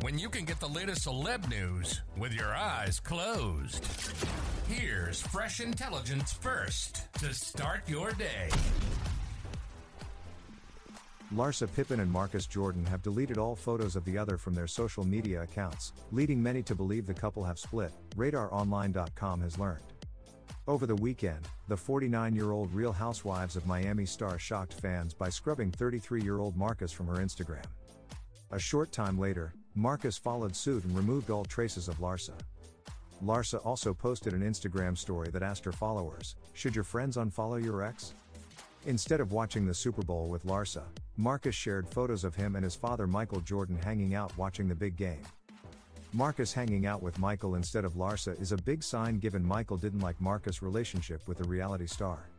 when you can get the latest celeb news with your eyes closed? Here's fresh intelligence first to start your day. Larsa Pippen and Marcus Jordan have deleted all photos of the other from their social media accounts, leading many to believe the couple have split, RadarOnline.com has learned. Over the weekend, the 49 year old Real Housewives of Miami star shocked fans by scrubbing 33 year old Marcus from her Instagram. A short time later, Marcus followed suit and removed all traces of Larsa. Larsa also posted an Instagram story that asked her followers Should your friends unfollow your ex? Instead of watching the Super Bowl with Larsa, Marcus shared photos of him and his father Michael Jordan hanging out watching the big game. Marcus hanging out with Michael instead of Larsa is a big sign given Michael didn't like Marcus' relationship with the reality star.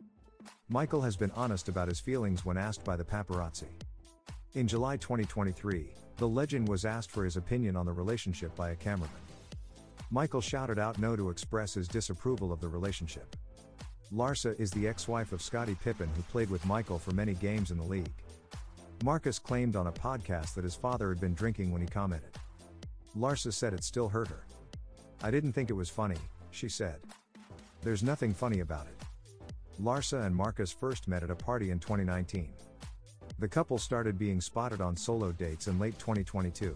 Michael has been honest about his feelings when asked by the paparazzi. In July 2023, the legend was asked for his opinion on the relationship by a cameraman. Michael shouted out no to express his disapproval of the relationship. Larsa is the ex wife of Scottie Pippen, who played with Michael for many games in the league. Marcus claimed on a podcast that his father had been drinking when he commented. Larsa said it still hurt her. I didn't think it was funny, she said. There's nothing funny about it. Larsa and Marcus first met at a party in 2019. The couple started being spotted on solo dates in late 2022.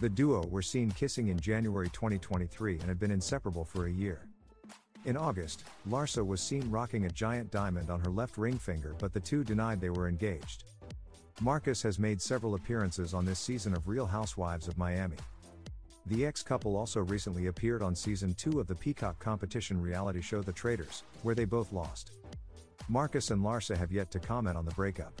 The duo were seen kissing in January 2023 and had been inseparable for a year. In August, Larsa was seen rocking a giant diamond on her left ring finger, but the two denied they were engaged. Marcus has made several appearances on this season of Real Housewives of Miami. The ex couple also recently appeared on season 2 of the Peacock competition reality show The Traitors, where they both lost. Marcus and Larsa have yet to comment on the breakup.